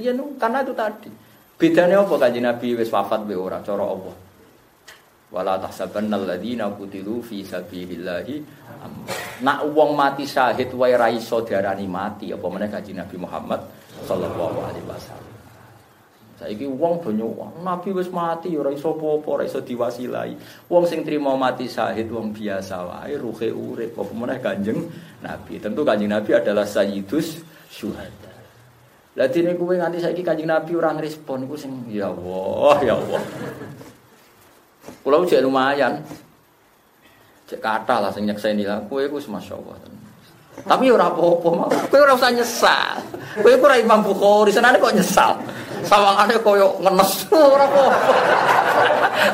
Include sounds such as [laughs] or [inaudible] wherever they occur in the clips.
Rian karena itu tadi. Bedanya apa kanjeng Nabi wis wafat be ora cara Allah. Wala tahsabanna alladziina qutilu fi sabilillahi Nak wong mati syahid wae ra iso diarani mati apa meneh kanjeng Nabi Muhammad sallallahu alaihi wasallam. Saiki wong banyak wong Nabi wis mati ora iso apa-apa, ora iso diwasilai. Wong sing trimo mati syahid wong biasa wae ruhe urip apa meneh Kanjeng Nabi. Tentu Kanjeng Nabi adalah sayyidus syuhada. Lah dene kowe nganti saiki Kanjeng Nabi ora ngrespon iku sing ya Allah, ya Allah. Kula cek lumayan. Cek kata lah sing nyekseni lah kowe iku masyaallah. Tapi ora apa-apa, kowe ora usah nyesal. Kowe ora Imam Bukhari, senane kok nyesal. Sawangane koyo ngenes [laughs] ora apa.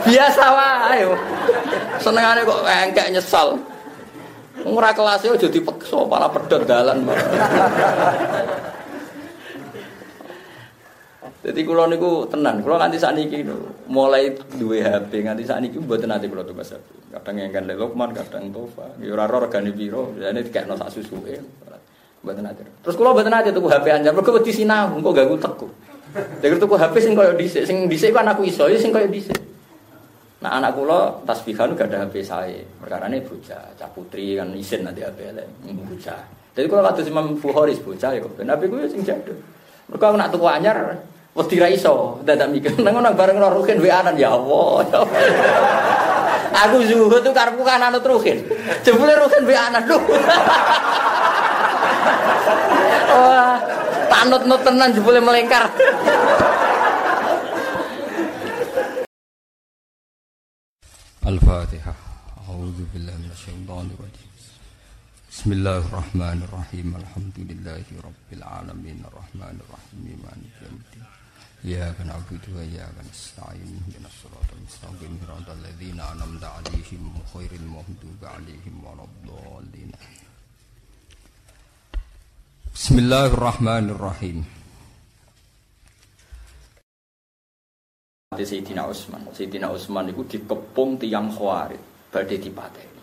Biasa wae. Senengane kok engkek nyesal. Ora kelas aja dipeksa malah pedhot dalan. Jadi kalau niku tenan, kalau nanti saat ini mulai dua HP, nanti saat ini buat nanti kalau tuh HP. Kadang yang kan Lukman, kadang Tova, ya raro regani biro, jadi kayak nol susu ya. Buat nanti. Terus kalau buat nanti tuh HP buat di sini, kok gak gue teku. Jadi tuku HP sing koyo dhisik, sing dhisik kan aku iso, ya sing koyo dhisik. Nah anak kula tasbihan gak ada HP saya. Perkarane bocah, cah putri kan isin nanti HP elek, bocah. Jadi kalau kados Imam Bukhari bocah ya kok HP ku sing jadul. Mergo aku nak tuku anyar wedi ra iso, dadak mikir nang ngono bareng ora rukin WA-an ya Allah. [laughs] Aku zuhud tuh karepku kan anut rukin. Jebule rukin WA-an lho. [laughs] Wah, tanut-nut tenan jebule melengkar. Al-Fatihah. A'udzu billahi minasyaitonir rajim. Bismillahirrahmanirrahim. Alhamdulillahi rabbil alamin arrahmanir rahim Bismillahirrahmanirrahim. Di Sayyidina Utsman. Sayyidina Utsman itu dikepung tiang khawarid badai dipateni.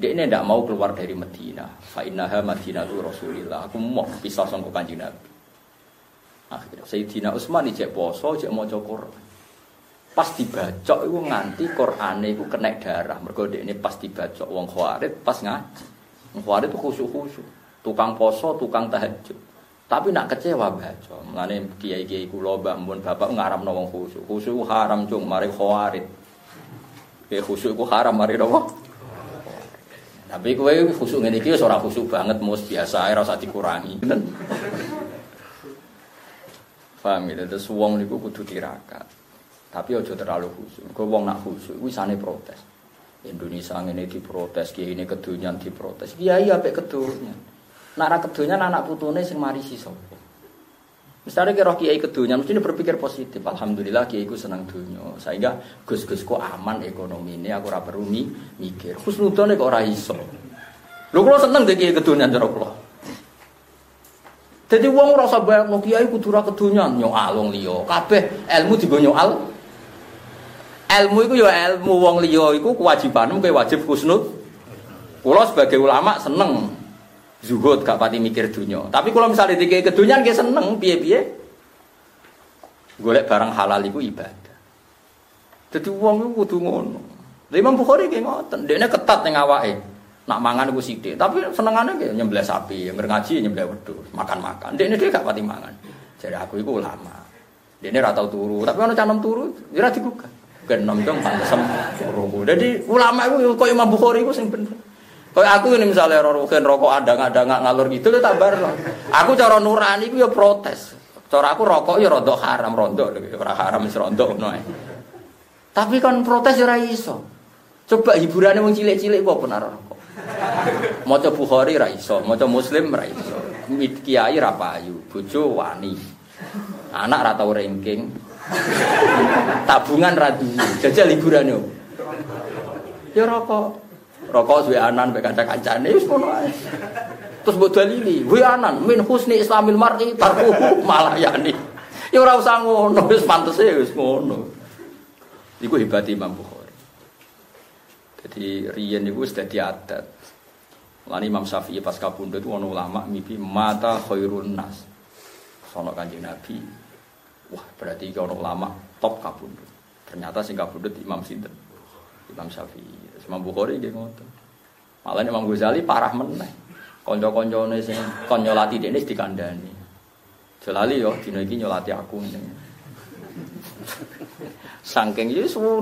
Dia ini tidak mau keluar dari Medina. Fa innaha Madinatu Rasulillah. Aku mau pisah sama kanjeng Nabi. Akhirnya Sayyidina Utsman ijek poso, ijek maca Quran. Pas dibacok itu nganti Qur'ane itu kena darah. Mergo ini pas dibacok wong khawarid pas ngaji. Wong khawarid itu khusyuk-khusyuk. Tukang poso, tukang tahajud. Tapi nak kecewa baca. Mulane kiai-kiai kula mbah mun bapak ngaramno wong khusyuk. Khusyuk haram cung mari khawarid. Kayak khusyuk ku haram mari nopo? Tapi kowe khusyuk ngene iki ora khusyuk banget mus biasa ora usah dikurangi. Paham ya, terus wong niku kudu tirakat. Tapi aja terlalu khusyuk. Kau wong nak khusyuk kuwi sane protes. Indonesia ini diprotes, kiai ini kedunyan diprotes. Kiai apa kedunyan? Nara kedunyan anak putune sing mari sapa? Misalnya kira kiai kedunyan, mesti berpikir positif. Alhamdulillah kiai ku senang dunia. Sehingga gus-gus kok aman ekonomi ini, aku ora perlu mikir. Husnudone kok ora iso. Lho kula seneng deh kiai kedunyan cara kula. Jadi wong ora usah bayang kiai kudu ora kedunyan nyoal wong liya. Kabeh ilmu digo nyoal. Ilmu itu ya ilmu wong liya iku kewajibanmu kowe wajib husnud. Kula sebagai ulama seneng zuhud gak pati mikir dunia. Tapi kalau misalnya dikei kedunyan dia seneng piye-piye. Golek barang halal itu ibadah. Jadi uang itu kudu ngono. Imam Bukhari ki ngoten, ketat ning awake. Nak mangan iku sithik, tapi senengane ki nyembelih sapi, yang ngaji nyembelih wedhus, makan-makan. Dekne dia gak pati mangan. Jadi aku itu ulama. Dekne ora tau turu, tapi ono canom turu, ora digugah. Genom dong pantem turu. Jadi ulama itu kok Imam Bukhari itu sing bener. Kayak aku ini misalnya rorukin rokok ada nggak ada nggak ngalur gitu tak bar Aku cara nurani aku ya protes. Cara aku rokok ya rontok haram rontok, ora haram wis rontok ngono Tapi kan protes ya iso. Coba hiburannya wong cilik-cilik apa rokok. Maca Bukhari ra iso, Muslim ra iso. Kiai ra payu, bojo wani. Anak ra tau ranking. Tabungan ra duwe. Jajal hiburane. Ya rokok. Rokok suwe anan mbek kanca-kancane wis ngono ae. Terus mbok dalili, "Wa anan min husni islamil mar'i tarkuhu malah yani." Ya ora usah ngono, wis pantese wis ngono. Iku hebat Imam Bukhari. Jadi riyen niku wis dadi adat. Imam Syafi'i pas kabundut itu ono ulama mimpi mata khairun nas. sono kanjeng Nabi. Wah, berarti kalau ulama top kabundut. Ternyata sing kabundut Imam Sinten. Imam Syafi'i. Imam Bukhari nggih ngoten. Malah Imam Ghazali parah meneh. Kanca-kancane sing kon nyolati dene dikandani. Jalali yo dina iki nyolati aku ning. Saking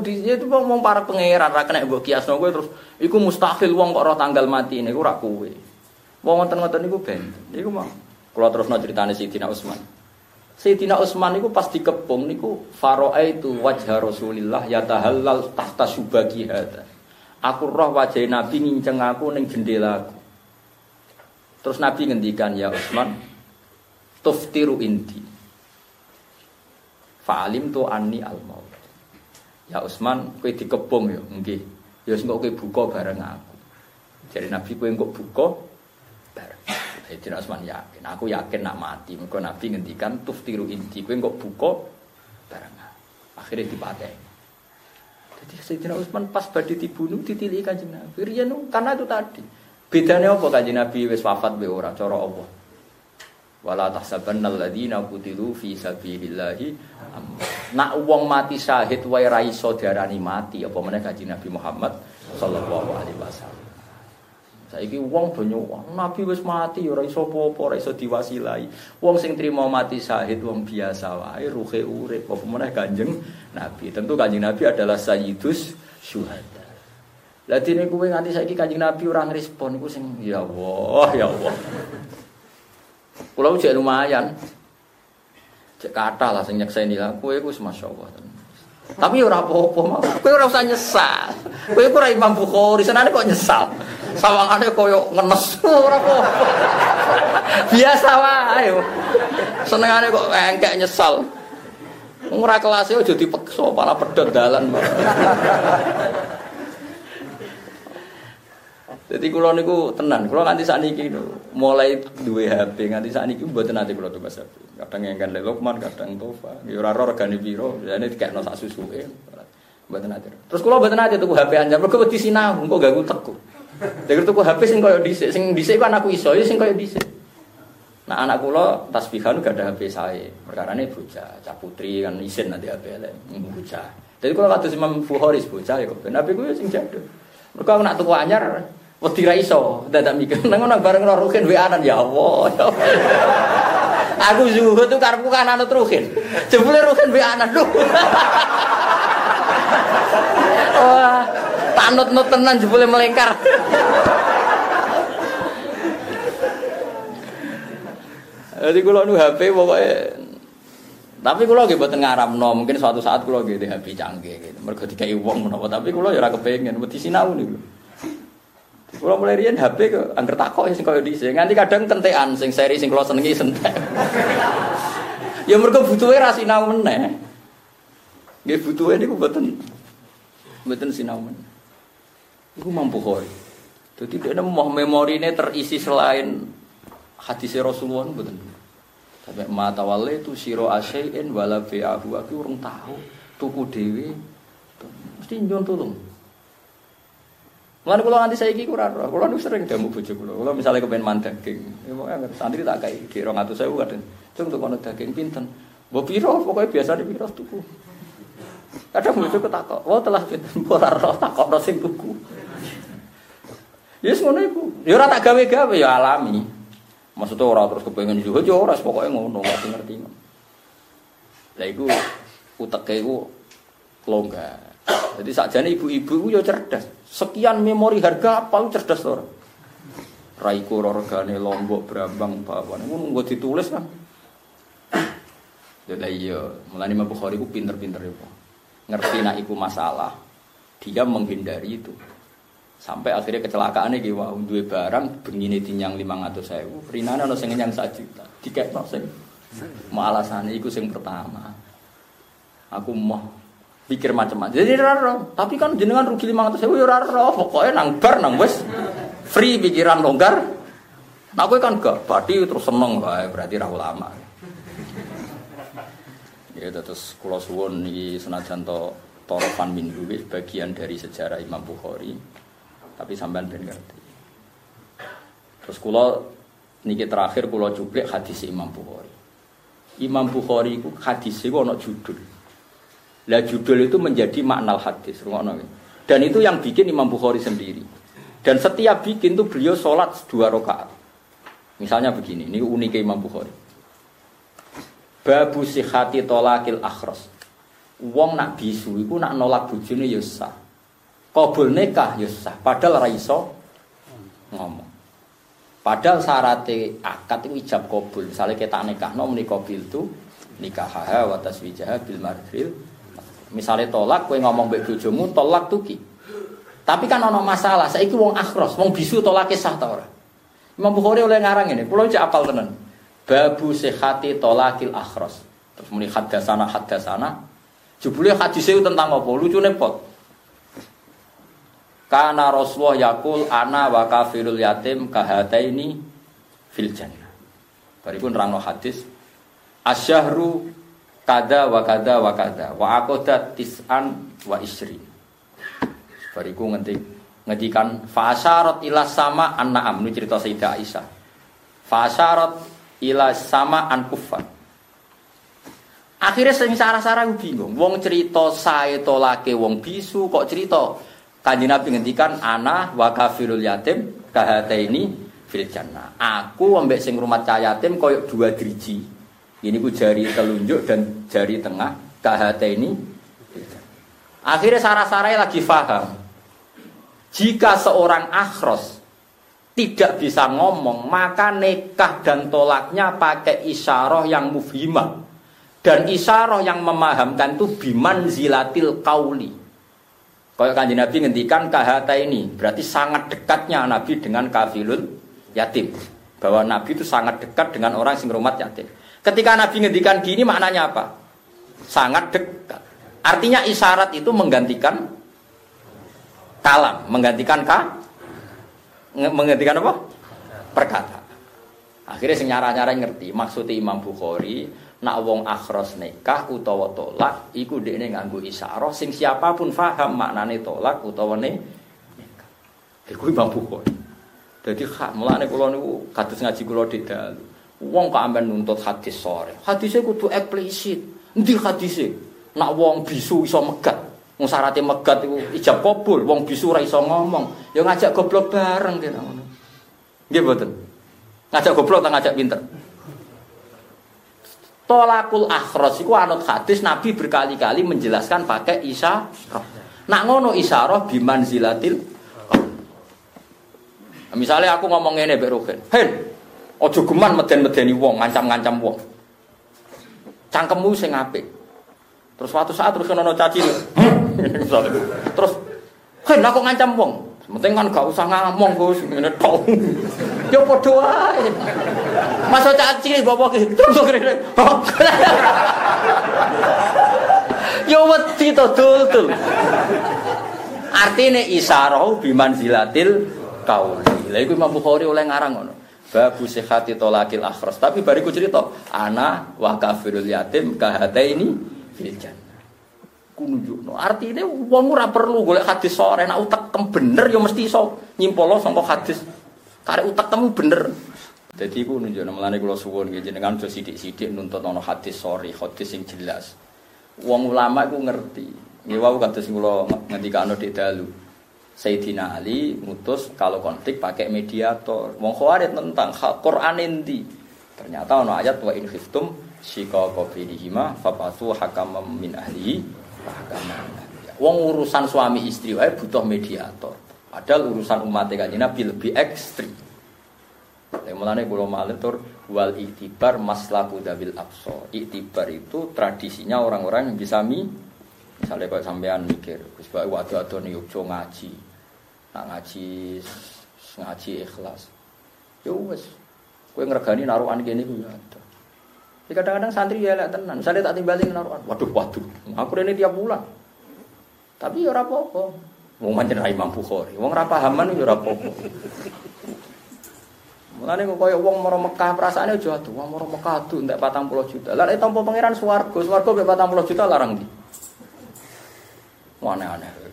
di itu mau para pangeran ra kena mbok kiasno kowe terus iku mustahil wong kok roh tanggal mati niku ora kowe. Wong ngoten-ngoten niku ben. Niku mah kula terusno critane Sayyidina Utsman. Sayyidina Utsman niku pas dikepung niku faro'a itu wajah Rasulillah yatahallal tahta subagi hada. Aku roh wajah Nabi nginceng aku ning jendela aku. Terus Nabi ngendikan ya Utsman tuftiru inti. Fa'alim tu anni al maut. Ya Utsman kowe dikepung ya nggih. Ya sing kowe buka bareng aku. Jadi Nabi kowe kok buka bareng. Sayyidina Utsman yakin, aku yakin nak mati. Mergo Nabi ngendikan tuftiru inti kowe kok buka bareng. Akhirnya dipateni. Jadi Sayyidina Utsman pas badhe dibunuh ditilih Kanjeng Nabi. Riyen karena itu tadi. Bedanya apa Kanjeng Nabi wis wafat be ora cara Allah. Wala tahsabanna alladziina qutilu fi sabilillahi Nak wong mati syahid wae ra iso diarani mati apa meneh Kanjeng Nabi Muhammad sallallahu alaihi wasallam. Saiki wong do Nabi wis mati ora iso apa-apa, ora iso diwasilai. Wong sing trimo mati syahid wong biasa wae ruhe urip apa meneh Kanjeng Nabi. Tentu Kanjeng Nabi adalah sayyidus syuhada. Lah dene kowe nganti saiki Kanjeng Nabi ora ngrespon iku sing ya Allah, ya Allah. Kula cek lumayan. Cek kata lah sing nyekseni lah kowe iku masyaallah. Tapi ora apa-apa, kowe ora usah nyesal. Kowe ora Imam Bukhari, senane kok nyesal. Sawangane koyo ngenes [laughs] ora apa-apa. Biasa wae. Senengane kok engkek nyesal. Ora kelas aja dipeksa pala pedhot dalan. Jadi kalau niku tenan, kalau nganti saat ini mulai dua HP nganti saat ini buat nanti kalau tuh bahasa kadang yang kan Lokman, kadang Tova, yura ror gani biro, jadi kayak nol susu eh, buat nanti. Terus kalau buat nanti tuh HP anjir, mereka buat kok gak gue teku. Jadi tuh HP sing koyo dhisik, sing dhisik kan aku iso, ya sing koyo dhisik. Nah anak kula tasbihan gak ada HP saya. Perkara ini bocah, cah putri kan isin nanti HP elek, bocah. Jadi kalau kata Imam Bukhari bocah ya kok Nabi gue sing jadul. Mereka nak tuku anyar, wedi ra iso, dadak mikir nang bareng ora rukin WA ya Allah. Ya Aku zuhud tuh karepku kan anut rukin. Jebule rukin anan lho. Wah, tanut-nut tenan jebule melengkar. Jadi kalau nu HP pokoknya tapi kalau gitu buat no mungkin suatu saat kalau gitu HP canggih gitu. Mereka dikai uang menapa tapi kalau ya kepengen buat sinau nih. Kalau mulai rian HP ke angker takok sing koyo dhisik. Nganti kadang kentekan sing seri sing kalau senengi sentek. [laughs] ya mereka butuhnya ra sinau meneh. Nggih butuhe niku mboten mboten sinau meneh. Iku mampu koi. Jadi dia mau memori ini terisi selain hadis Rasulullah mboten. Sampai mata wale itu siro asein wala aku orang tahu tuku dewi mesti nyon tolong. Mulane kula nganti saiki ora ora. Kula niku sering damu bojo kula. Kula misale kepen mandan daging. Ya pokoke santri tak kai di 200.000 kadang. Cung tuku daging pinten. Mbok piro pokoke biasane piro tuku. Kadang bojo ketakok, "Oh telah pinten?" [laughs] Ora roh takokno sing tuku. Yes, ngono iku. Ya ora tak gawe-gawe ya alami. Maksudnya orang terus kepengen juga, ya pokoknya ngono, ngerti ngerti. Lah iku uteke iku longgar. Jadi sakjane ibu-ibu yo cerdas. Sekian memori harga apa cerdas to. Raiko regane Lombok Brambang Bawang ngono nggo ditulis kan. Ya iya, mulane Imam Bukhari ku pinter-pinter ya, Ngerti nak iku masalah. Dia menghindari itu. Sampai akhirnya kecelakaan ini wah dua barang lima ratus sewu. Rinana no sing yang satu juta. Tiket no sing. Mau alasannya itu sing pertama. Aku mau pikir macam-macam. Jadi raro. Tapi kan jenengan rugi lima ratus ya raro. Pokoknya nang bar nang free pikiran longgar. Nah aku kan gak badi terus seneng lah berarti rahu lama. Ya terus kulo suwon nih senajan to torofan min bagian dari sejarah Imam Bukhari. Tapi sampean ben ngerti. Terus kula niki terakhir kula cuplik hadis Imam Bukhari. Imam Bukhari itu hadis itu ada judul. Lah judul itu menjadi makna hadis. Dan itu yang bikin Imam Bukhari sendiri. Dan setiap bikin tuh beliau sholat dua rakaat. Misalnya begini, ini unik Imam Bukhari. Babu sihati tolakil akhros. Wong nak bisu iku nak nolak bojone ya sah. Kabul nikah ya sah, padahal ra iso ngomong. Padahal syaratnya akad itu ijab kabul. Misalnya kita nikah, no menikah bil itu nikah haha wa taswijah bil marfil. Misalnya tolak, kue ngomong baik bojomu, tolak tuki. Tapi kan ono masalah, saya itu wong akhros, wong bisu tolak sah ta ora. Imam Bukhari oleh ngarang ini, pulau cek apal tenan. Babu sehati tolakil akhros. Terus muni hadasana hadasana. Jebule hadis itu tentang apa? Lucu nepot. Karena Rasulullah yakul ana wa kafirul yatim kahataini fil jannah. Baripun rangno hadis asyahru kada wa kada wa kada wa akodat tis'an wa isri. Bariku ngerti ngedikan fasyarat ila sama an-na'am ini cerita Sayyidah Aisyah. Fasyarat ila sama an kufar. Akhirnya sing sarah-sarah bingung. Wong cerita saya tolake wong bisu kok cerita kanji Nabi ngendikan ana wa kafirul yatim kahate ini fil jannah. Aku ambek sing rumah yatim koyok dua driji. Ini ku jari telunjuk dan jari tengah kahate ini. Akhirnya sarah-sarah lagi faham. Jika seorang akhros tidak bisa ngomong, maka nikah dan tolaknya pakai isyarah yang mufhimah. Dan isyarah yang memahamkan itu biman zilatil kauli. Kalau kanji Nabi ngendikan kahata ini, berarti sangat dekatnya Nabi dengan kafilul yatim. Bahwa Nabi itu sangat dekat dengan orang sing rumah yatim. Ketika Nabi ngendikan gini maknanya apa? Sangat dekat. Artinya isyarat itu menggantikan kalam, menggantikan ka, menggantikan apa? Perkata. Akhirnya sing nyara-nyara ngerti maksudnya Imam Bukhari nak wong akhros nikah utawa tolak iku dekne nganggo isyarah sing siapa pun faham maknane tolak utawa ne nikah. Iku Imam Bukhari. Jadi mulane kula niku kados ngaji kula dalu. Wong kok amben nuntut hadis sore. Hadisnya kudu eksplisit. Endi hadisnya? Nak wong bisu iso megat. Wong syaratnya megat itu ijab kabul, wong bisu ora iso ngomong. Ya ngajak goblok bareng kena ngono. Nggih mboten. Ngajak goblok ta ngajak pinter. Tolakul akhros iku anut hadis Nabi berkali-kali menjelaskan pakai isyarah. Nak ngono isyarah biman zilatil Misalnya aku ngomong ngene mbek Ruhin, "Hen, ojo geman meden-medeni wong, ngancam-ngancam wong." Cangkemmu sing apik. Terus suatu saat terus ono caci. [laughs] Terus, kan aku ngancam wong. Penting kan gak usah ngomong Gus, ngene tok. [laughs] Yo padha wae. Masa caci bapak ki terus kene. [laughs] Yo wedi to dul Artine isyarah biman kauli. Lha iku Imam Bukhari oleh ngarang ngono. Babu sihati tolakil akhras. Tapi bariku cerita, ana wa kafirul yatim kahataini fil ku nunjukno. Artine wong ora perlu golek hadis sore, nek utekem bener ya mesti iso nyimpolo saka hadis. Karek utekemu bener. Dadi ku nunjukno melane kula suwun nggih jenengan aja sithik-sithik nuntut ana hadis sore, hadis sing jelas. Wong ulama iku ngerti. Nggih wau kados kula ngendikano dik dalu. Sayyidina Ali mutus kalau konflik pakai mediator. Wong Khawarij tentang Quran endi? Ternyata ana ayat wa in khiftum shika qabilihima fabatu hakam min ahlihi Wong urusan suami istri wae butuh mediator. Padahal urusan umat kanjeng Nabi lebih ekstrim. Yang mulane kula tur wal iktibar maslaku dabil abso. Iktibar itu tradisinya orang-orang yang bisa mi. Misalnya kalau sampean mikir, Gus Bae waduh nih ngaji. Nak ngaji ngaji ikhlas. Ya wes, kowe ngregani naruhan kene ku ya Ya kadang-kadang santri ya lek tenan. Misalnya tak timbalin naruhan. Waduh, waduh. Aku ini tiap bulan. Tapi ya ora apa-apa. Wong pancen ra Imam Bukhari. Wong ora pahaman ya apa-apa. Mulane kok koyo wong maro Mekah perasaane aja atuh. Wong maro Mekah atuh entek 40 juta. Lah nek tampa pangeran swarga, swarga mek 40 juta larang di. Aneh-aneh.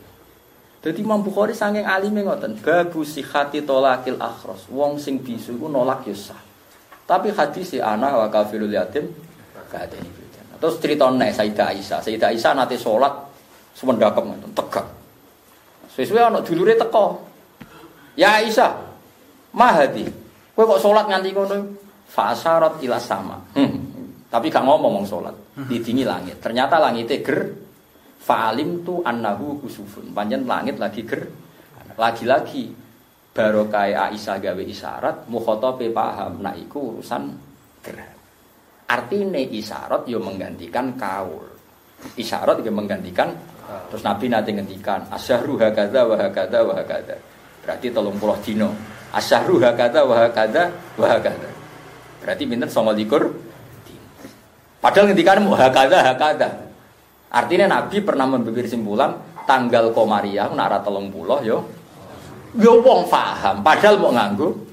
Jadi Imam Bukhari saking alime ngoten, babu sihati tolakil akhros. Wong sing bisu iku nolak ya sah. Tapi hadis si anak wa kafirul yatim Gak ada ini Terus cerita nih Sayyidah Aisyah. Sayyidah Aisyah nanti sholat semendakem tegak. Sesuai anak dulure teko. Ya Aisyah, mahadi. Kowe kok sholat nganti ngono? Fasarat ila sama. Hmm. [laughs] Tapi gak ngomong ngomong sholat. Didingi langit. Ternyata langitnya ger. Fa'alim tu annahu kusufun. Panjen langit lagi ger. Lagi-lagi barokah Aisyah gawe isyarat, mukhotobe paham. Nah iku urusan gerah. Artinya isyarat yo menggantikan kaul. Isyarat yo menggantikan terus Nabi nanti ngendikan asyahru hakada wa hakada wa hakada. Berarti tolong puluh dino. Asyahru hakada wa hakada wa hakada. Berarti minta sama likur. Padahal ngendikan hakada hakada. Artinya Nabi pernah memberi simpulan tanggal komariah nara telung puluh yo. Yo wong paham. Padahal mau nganggu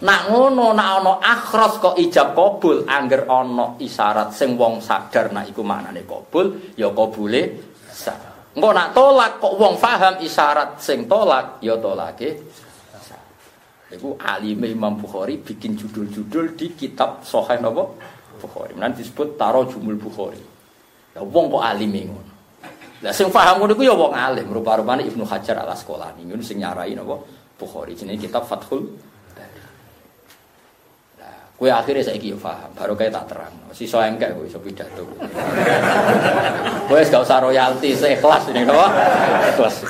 Nak ngono nak ana akhras kok ijab kabul angger ana isyarat sing wong sadar nak iku maknane kabul ya kabule sah. Engko nak tolak kok wong paham isyarat sing tolak ya tolake Iku alime Imam Bukhari bikin judul-judul di kitab Sahih napa Bukhari. Nanti disebut Taro Jumul Bukhari. Ya wong kok alime ngono. Lah sing paham ngono iku ya wong alim, rupa-rupane Ibnu Hajar Al Asqalani ngono sing nyarai napa Bukhari jenenge kitab Fathul Kue akhirnya saya kira paham, baru kayak tak terang. Si so engkek kue so pidato. Kue gak usah royalti, saya ikhlas ini, kau ikhlas.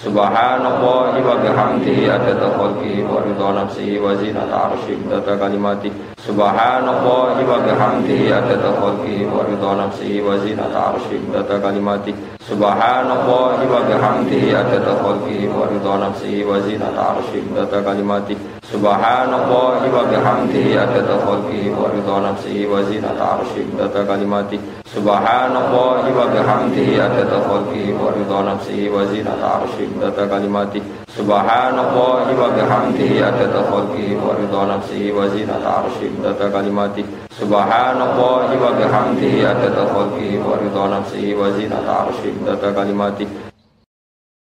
Subhanallah wa bihamdihi adada khalqihi wa ridha nafsihi wa zinata arsyihi adada kalimati. Subhanallah wa bihamdihi adada khalqihi wa ridha nafsihi wa zinata arsyihi adada kalimati Subhanallah wa bihamdihi adada khalqihi wa ridha nafsihi wa zinata arsyihi adada kalimati. Subhanallah wa bihamdihi adada khalqihi wa ridha nafsihi wa zinata arsyihi adada kalimati. Subhanallah wa bihamdihi adada khalqihi wa ridha nafsihi wa zinata arsyihi adada kalimati. Subhanallah wa bihamdihi adada khalqihi wa ridha nafsihi wa zinata arsyihi adada kalimati Subhanallah wa bihamdihi adada khalqihi wa ridha nafsihi wa zinata arsyihi adada kalimati